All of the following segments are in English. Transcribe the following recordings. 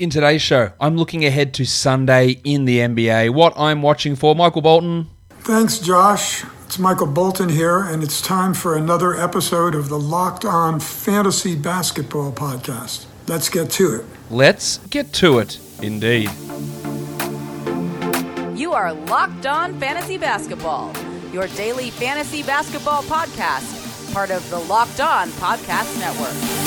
In today's show, I'm looking ahead to Sunday in the NBA. What I'm watching for, Michael Bolton. Thanks, Josh. It's Michael Bolton here, and it's time for another episode of the Locked On Fantasy Basketball Podcast. Let's get to it. Let's get to it, indeed. You are Locked On Fantasy Basketball, your daily fantasy basketball podcast, part of the Locked On Podcast Network.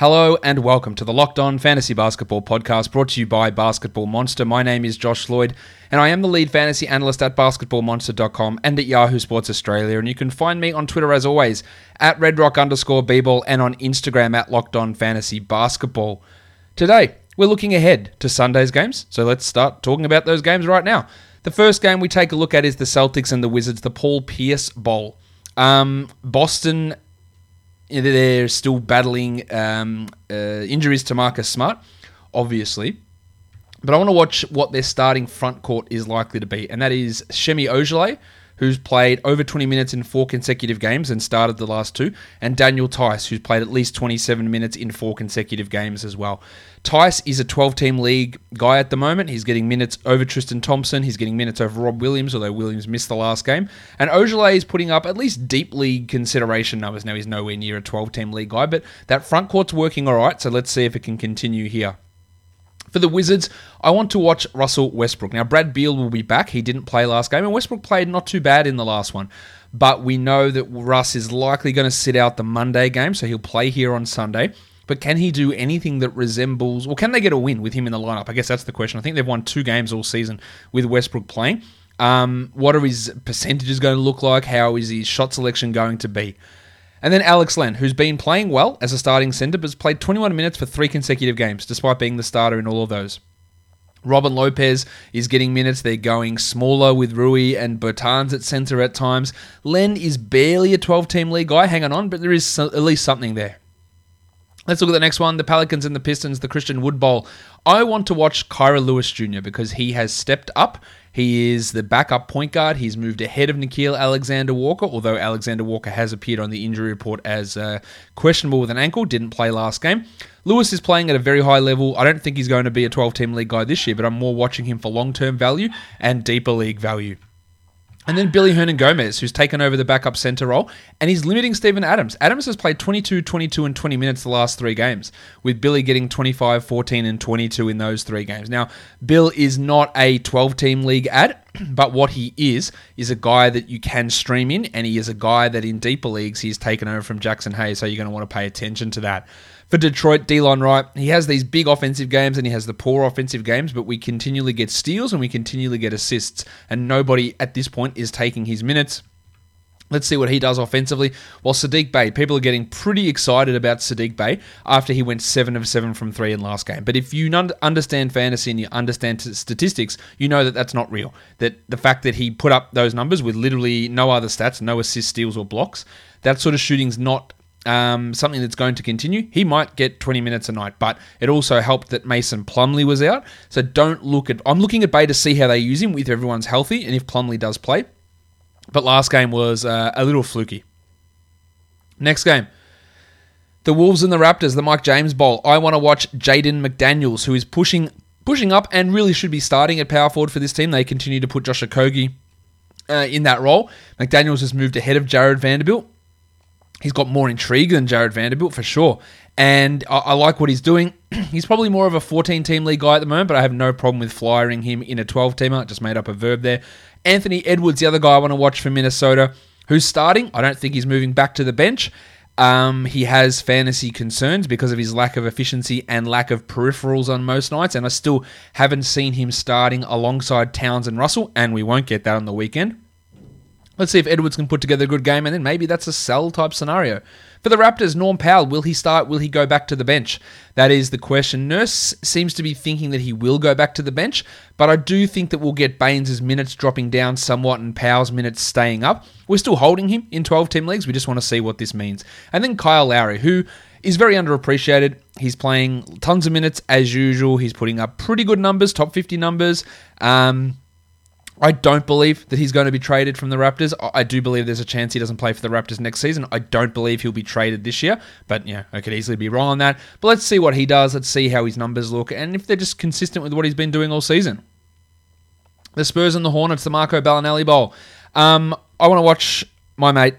Hello and welcome to the Locked On Fantasy Basketball Podcast brought to you by Basketball Monster. My name is Josh Lloyd and I am the lead fantasy analyst at basketballmonster.com and at Yahoo Sports Australia. And you can find me on Twitter as always at redrock underscore bball and on Instagram at Locked On Fantasy Basketball. Today, we're looking ahead to Sunday's games, so let's start talking about those games right now. The first game we take a look at is the Celtics and the Wizards, the Paul Pierce Bowl. Um, Boston they're still battling um, uh, injuries to Marcus Smart, obviously. But I want to watch what their starting front court is likely to be, and that is Semi Ojeleye, who's played over 20 minutes in four consecutive games and started the last two, and Daniel Theis, who's played at least 27 minutes in four consecutive games as well. Theis is a 12 team league guy at the moment. He's getting minutes over Tristan Thompson. He's getting minutes over Rob Williams, although Williams missed the last game. And Ojeleye is putting up at least deep league consideration numbers. Now, he's nowhere near a 12 team league guy, but that front court's working all right, so let's see if it can continue here. For the Wizards, I want to watch Russell Westbrook. Now, Brad Beal will be back. He didn't play last game, and Westbrook played not too bad in the last one. But we know that Russ is likely going to sit out the Monday game, so he'll play here on Sunday. But can he do anything that resembles, or can they get a win with him in the lineup? I guess that's the question. I think they've won two games all season with Westbrook playing. Um, what are his percentages going to look like? How is his shot selection going to be? And then Alex Len, who's been playing well as a starting centre, but has played 21 minutes for three consecutive games, despite being the starter in all of those. Robin Lopez is getting minutes. They're going smaller with Rui and Bertans at centre at times. Len is barely a 12 team league guy, hanging on, but there is at least something there. Let's look at the next one the Pelicans and the Pistons, the Christian Wood Bowl. I want to watch Kira Lewis Jr. because he has stepped up he is the backup point guard. He's moved ahead of Nickeil Alexander Walker, although Alexander Walker has appeared on the injury report as uh, questionable with an ankle, didn't play last game. Lewis is playing at a very high level. I don't think he's going to be a 12 team league guy this year, but I'm more watching him for long term value and deeper league value. And then Willy Hernangomez, who's taken over the backup center role, and he's limiting Steven Adams. Adams has played 22, 22, and 20 minutes the last three games, with Billy getting 25, 14, and 22 in those three games. Now, Bill is not a 12 team league ad, but what he is, is a guy that you can stream in, and he is a guy that in deeper leagues he's taken over from Jaxson Hayes, so you're going to want to pay attention to that. For Detroit, Delon Wright, he has these big offensive games and he has the poor offensive games, but we continually get steals and we continually get assists, and nobody at this point is taking his minutes. Let's see what he does offensively. While Sadiq Bey, people are getting pretty excited about Sadiq Bey after he went 7 of 7 from 3 in last game. But if you understand fantasy and you understand statistics, you know that that's not real. That the fact that he put up those numbers with literally no other stats, no assists, steals, or blocks, that sort of shooting's not um, something that's going to continue. He might get 20 minutes a night, but it also helped that Mason Plumlee was out. So don't look at. I'm looking at Bey to see how they use him if everyone's healthy and if Plumlee does play. But last game was uh, a little fluky. Next game. The Wolves and the Raptors, the Mike James Bowl. I want to watch Jaden McDaniels, who is pushing pushing up and really should be starting at power forward for this team. They continue to put Josh Okogie uh, in that role. McDaniels has moved ahead of Jarred Vanderbilt he's got more intrigue than Jarred Vanderbilt for sure. And I, I like what he's doing. he's probably more of a 14 team league guy at the moment, but I have no problem with flyering him in a 12 teamer. Just made up a verb there. Anthony Edwards, the other guy I want to watch for Minnesota, who's starting. I don't think he's moving back to the bench. Um, he has fantasy concerns because of his lack of efficiency and lack of peripherals on most nights, and I still haven't seen him starting alongside Towns and Russell, and we won't get that on the weekend. Let's see if Edwards can put together a good game, and then maybe that's a sell type scenario. For the Raptors, Norm Powell, will he start? Will he go back to the bench? That is the question. Nurse seems to be thinking that he will go back to the bench, but I do think that we'll get Baynes' minutes dropping down somewhat and Powell's minutes staying up. We're still holding him in 12 team leagues. We just want to see what this means. And then Kyle Lowry, who is very underappreciated. He's playing tons of minutes as usual. He's putting up pretty good numbers, top 50 numbers. Um, I don't believe that he's going to be traded from the Raptors. I do believe there's a chance he doesn't play for the Raptors next season. I don't believe he'll be traded this year, but yeah, I could easily be wrong on that. But let's see what he does. Let's see how his numbers look and if they're just consistent with what he's been doing all season. The Spurs and the Hornets, the Marco Belinelli Bowl. Um, I want to watch my mate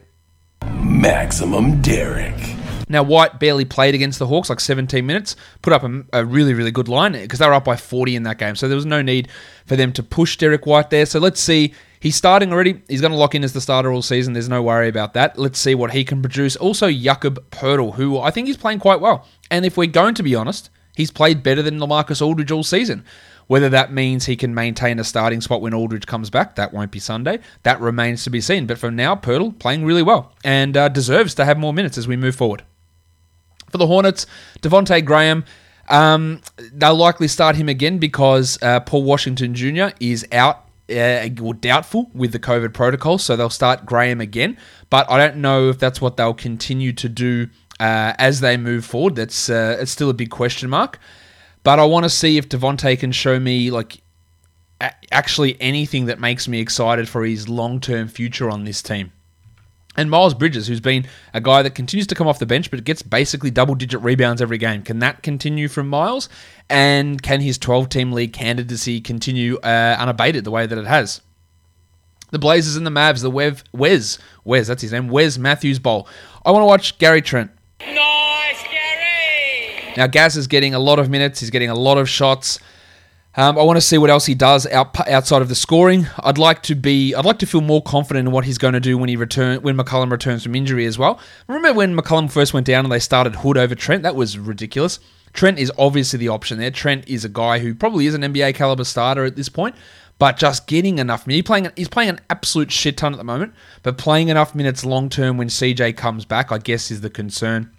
Maximum Derek. Now, White barely played against the Hawks, like 17 minutes, put up a, a really, really good line because they were up by 40 in that game. So there was no need for them to push Derrick White there. So let's see. He's starting already. He's going to lock in as the starter all season. There's no worry about that. Let's see what he can produce. Also, Jakob Poeltl, who I think he's playing quite well. And if we're going to be honest, he's played better than Lamarcus Aldridge all season. Whether that means he can maintain a starting spot when Aldridge comes back, that won't be Sunday. That remains to be seen. But for now, Poeltl playing really well and uh, deserves to have more minutes as we move forward. For the Hornets, Devonte Graham, um, they'll likely start him again because uh, Paul Washington Jr. is out uh, or doubtful with the COVID protocol, so they'll start Graham again. But I don't know if that's what they'll continue to do uh, as they move forward. That's uh, it's still a big question mark. But I want to see if Devonte can show me like a- actually anything that makes me excited for his long term future on this team. And Miles Bridges, who's been a guy that continues to come off the bench but gets basically double digit rebounds every game. Can that continue from Miles? And can his 12 team league candidacy continue uh, unabated the way that it has? The Blazers and the Mavs, the Wev, Wes, Wes, that's his name, Wes Matthews Bowl. I want to watch Gary Trent. Nice, Gary! Now, Gaz is getting a lot of minutes, he's getting a lot of shots. Um, I want to see what else he does out, outside of the scoring. I'd like to be, I'd like to feel more confident in what he's going to do when he return, when McCollum returns from injury as well. Remember when McCollum first went down and they started Hood over Trent? That was ridiculous. Trent is obviously the option there. Trent is a guy who probably is an NBA caliber starter at this point, but just getting enough. He's playing, he's playing an absolute shit ton at the moment, but playing enough minutes long term when CJ comes back, I guess, is the concern.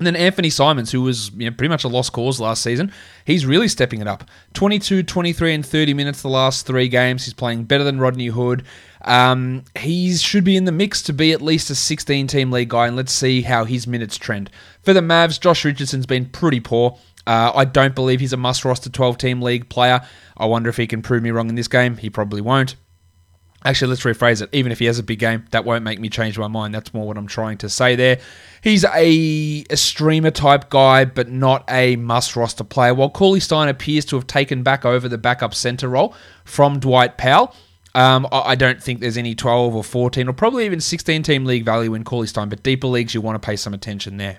And then Anthony Simons, who was you know, pretty much a lost cause last season, he's really stepping it up. 22, 23, and 30 minutes the last three games. He's playing better than Rodney Hood. Um, he should be in the mix to be at least a 16 team league guy, and let's see how his minutes trend. For the Mavs, Josh Richardson's been pretty poor. Uh, I don't believe he's a must roster 12 team league player. I wonder if he can prove me wrong in this game. He probably won't. Actually, let's rephrase it. Even if he has a big game, that won't make me change my mind. That's more what I'm trying to say there. He's a, a streamer type guy, but not a must roster player. While Cauley Stein appears to have taken back over the backup center role from Dwight Powell, um, I don't think there's any 12 or 14 or probably even 16 team league value in Cauley Stein, but deeper leagues, you want to pay some attention there.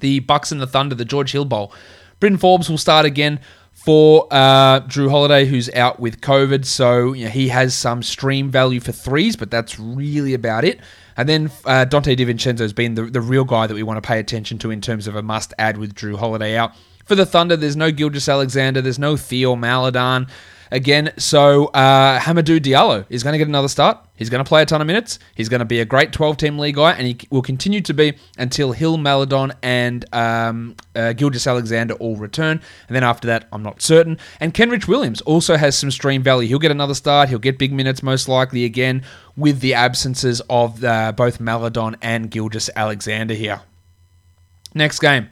The Bucks and the Thunder, the George Hill Bowl. Bryn Forbes will start again for uh, Jrue Holiday, who's out with COVID. So you know, he has some stream value for threes, but that's really about it. And then uh, Donte DiVincenzo has been the, the real guy that we want to pay attention to in terms of a must add with Jrue Holiday out. For the Thunder, there's no Gilgeous-Alexander, there's no Theo Maledon again. So uh, Hamidou Diallo is going to get another start. He's going to play a ton of minutes. He's going to be a great 12 team league guy, and he will continue to be until Hill, Maledon, and um, uh, Gilgeous-Alexander all return. And then after that, I'm not certain. And Kenrich Williams also has some stream value. He'll get another start. He'll get big minutes most likely again with the absences of uh, both Maledon and Gilgeous-Alexander here. Next game.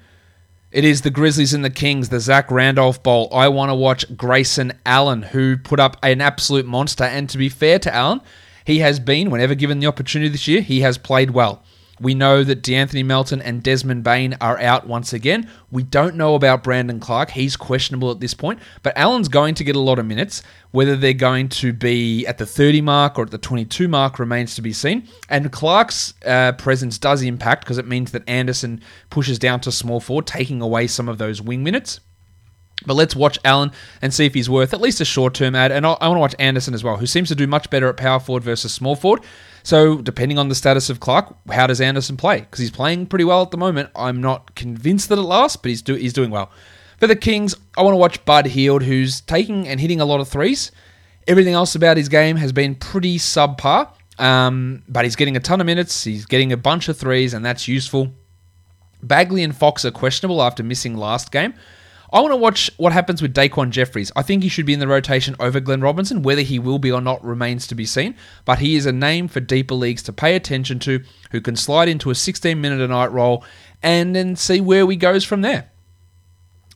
It is the Grizzlies and the Kings, the Zach Randolph Bowl. I want to watch Grayson Allen, who put up an absolute monster. And to be fair to Allen, he has been, whenever given the opportunity this year, he has played well. We know that De'Anthony Melton and Desmond Bane are out once again. We don't know about Brandon Clarke. He's questionable at this point, but Allen's going to get a lot of minutes. Whether they're going to be at the 30 mark or at the 22 mark remains to be seen. And Clarke's uh, presence does impact because it means that Anderson pushes down to small forward, taking away some of those wing minutes. But let's watch Allen and see if he's worth at least a short term ad. And I, I want to watch Anderson as well, who seems to do much better at power forward versus small forward. So, depending on the status of Clarke, how does Anderson play? Because he's playing pretty well at the moment. I'm not convinced that it lasts, but he's, do, he's doing well. For the Kings, I want to watch Bud Hield, who's taking and hitting a lot of threes. Everything else about his game has been pretty subpar, um, but he's getting a ton of minutes. He's getting a bunch of threes, and that's useful. Bagley and Fox are questionable after missing last game. I want to watch what happens with Daquan Jeffries. I think he should be in the rotation over Glenn Robinson. Whether he will be or not remains to be seen, but he is a name for deeper leagues to pay attention to who can slide into a 16 minute a night role and then see where we goes from there.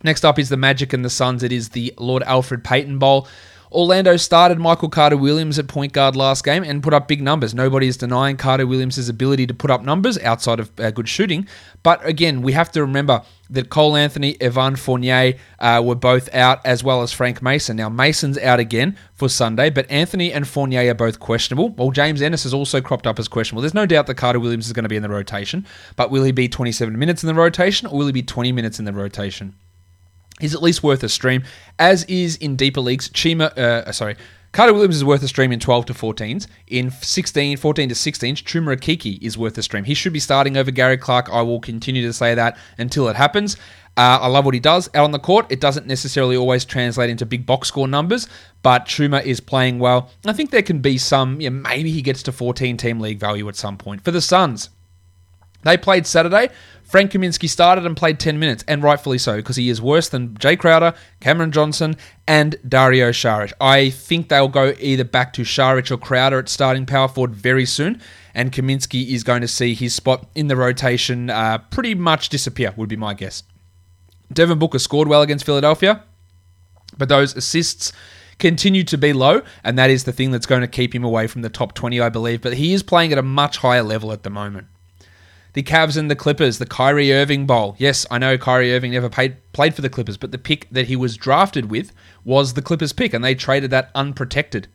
Next up is the Magic and the Suns. It is the Lord Alfred Payton Bowl. Orlando started Michael Carter Williams at point guard last game and put up big numbers. Nobody is denying Carter Williams' ability to put up numbers outside of uh, good shooting. But again, we have to remember that Cole Anthony, Evan Fournier uh, were both out, as well as Frank Mason. Now, Mason's out again for Sunday, but Anthony and Fournier are both questionable. Well, James Ennis has also cropped up as questionable. There's no doubt that Carter Williams is going to be in the rotation, but will he be 27 minutes in the rotation or will he be 20 minutes in the rotation? He's at least worth a stream, as is in deeper leagues. Chima, uh, sorry, Carter Williams is worth a stream in 12 to 14s. In 16, 14 to 16s, Chuma Okeke is worth a stream. He should be starting over Gary Clark. I will continue to say that until it happens. Uh, I love what he does out on the court. It doesn't necessarily always translate into big box score numbers, but Chuma is playing well. I think there can be some, yeah, maybe he gets to 14 team league value at some point. For the Suns, they played Saturday. Frank Kaminsky started and played 10 minutes, and rightfully so, because he is worse than Jae Crowder, Cameron Johnson, and Dario Saric. I think they'll go either back to Saric or Crowder at starting power forward very soon, and Kaminsky is going to see his spot in the rotation uh, pretty much disappear, would be my guess. Devin Booker scored well against Philadelphia, but those assists continue to be low, and that is the thing that's going to keep him away from the top 20, I believe. But he is playing at a much higher level at the moment the Cavs and the Clippers, the Kyrie Irving Bowl. Yes, I know Kyrie Irving never paid, played for the Clippers, but the pick that he was drafted with was the Clippers pick, and they traded that unprotected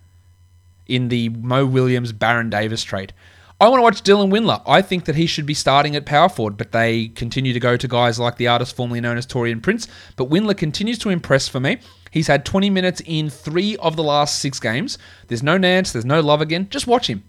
in the Mo Williams Baron Davis trade. I want to watch Dylan Windler. I think that he should be starting at power forward, but they continue to go to guys like the artist formerly known as Taurean Prince. But Windler continues to impress for me. He's had 20 minutes in three of the last six games. There's no Nance, there's no love again. Just watch him.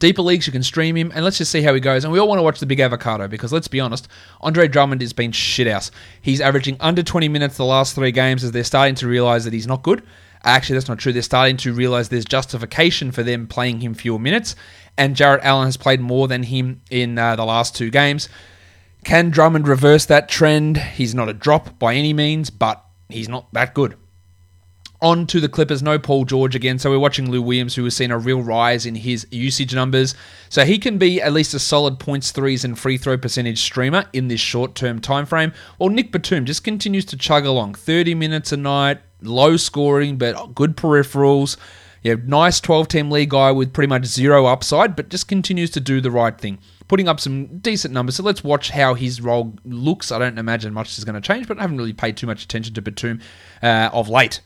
Deeper leagues, you can stream him, and let's just see how he goes. And we all want to watch the big avocado because let's be honest, Andre Drummond has been shithouse. He's averaging under 20 minutes the last three games as they're starting to realize that he's not good. Actually, that's not true. They're starting to realize there's justification for them playing him fewer minutes, and Jarrett Allen has played more than him in uh, the last two games. Can Drummond reverse that trend? He's not a drop by any means, but he's not that good. On to the Clippers, no Paul George again. So we're watching Lou Williams, who has seen a real rise in his usage numbers. So he can be at least a solid points, threes, and free throw percentage streamer in this short term time frame. While Nick Batum just continues to chug along 30 minutes a night, low scoring, but good peripherals. Yeah, nice 12 team league guy with pretty much zero upside, but just continues to do the right thing. Putting up some decent numbers. So let's watch how his role looks. I don't imagine much is going to change, but I haven't really paid too much attention to Batum uh, of late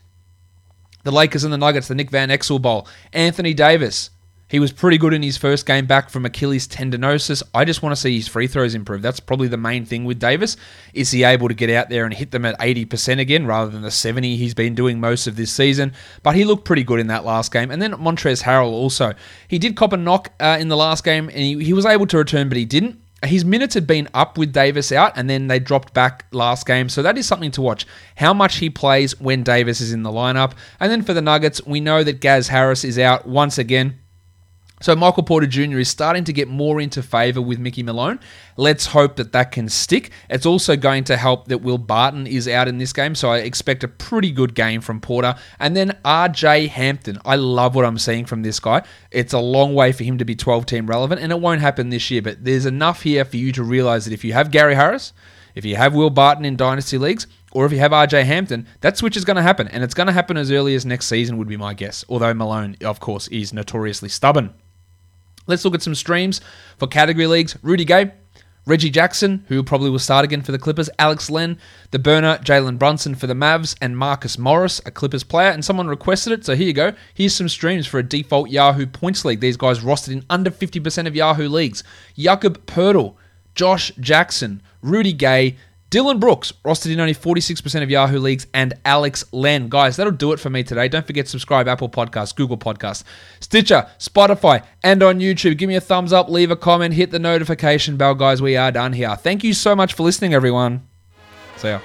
the Lakers and the Nuggets, the Nick Van Exel Bowl. Anthony Davis, he was pretty good in his first game back from Achilles tendinosis. I just want to see his free throws improve. That's probably the main thing with Davis. Is he able to get out there and hit them at 80% again rather than the 70 he's been doing most of this season? But he looked pretty good in that last game. And then Montrezl Harrell also. He did cop a knock uh, in the last game and he, he was able to return, but he didn't his minutes had been up with Davis out and then they dropped back last game. So that is something to watch. How much he plays when Davis is in the lineup. And then for the Nuggets, we know that Gaz Harris is out once again. So Michael Porter Jr. is starting to get more into favour with Mickey Malone. Let's hope that that can stick. It's also going to help that Will Barton is out in this game, so I expect a pretty good game from Porter. And then RJ Hampton. I love what I'm seeing from this guy. It's a long way for him to be 12 team relevant, and it won't happen this year, but there's enough here for you to realise that if you have Gary Harris, if you have Will Barton in Dynasty Leagues, or if you have RJ Hampton, that switch is going to happen, and it's going to happen as early as next season, would be my guess. Although Malone, of course, is notoriously stubborn. Let's look at some streams for category leagues. Rudy Gay, Reggie Jackson, who probably will start again for the Clippers, Alex Len, the burner, Jalen Brunson for the Mavs, and Marcus Morris, a Clippers player. And someone requested it, so here you go. Here's some streams for a default Yahoo points league. These guys rostered in under 50% of Yahoo leagues. Jakob Poeltl, Josh Jackson, Rudy Gay, Dillon Brooks, rostered in only 46% of Yahoo leagues, and Alex Len. Guys, that'll do it for me today. Don't forget to subscribe Apple Podcasts, Google Podcasts, Stitcher, Spotify, and on YouTube. Give me a thumbs up, leave a comment, hit the notification bell, guys. We are done here. Thank you so much for listening, everyone. See ya.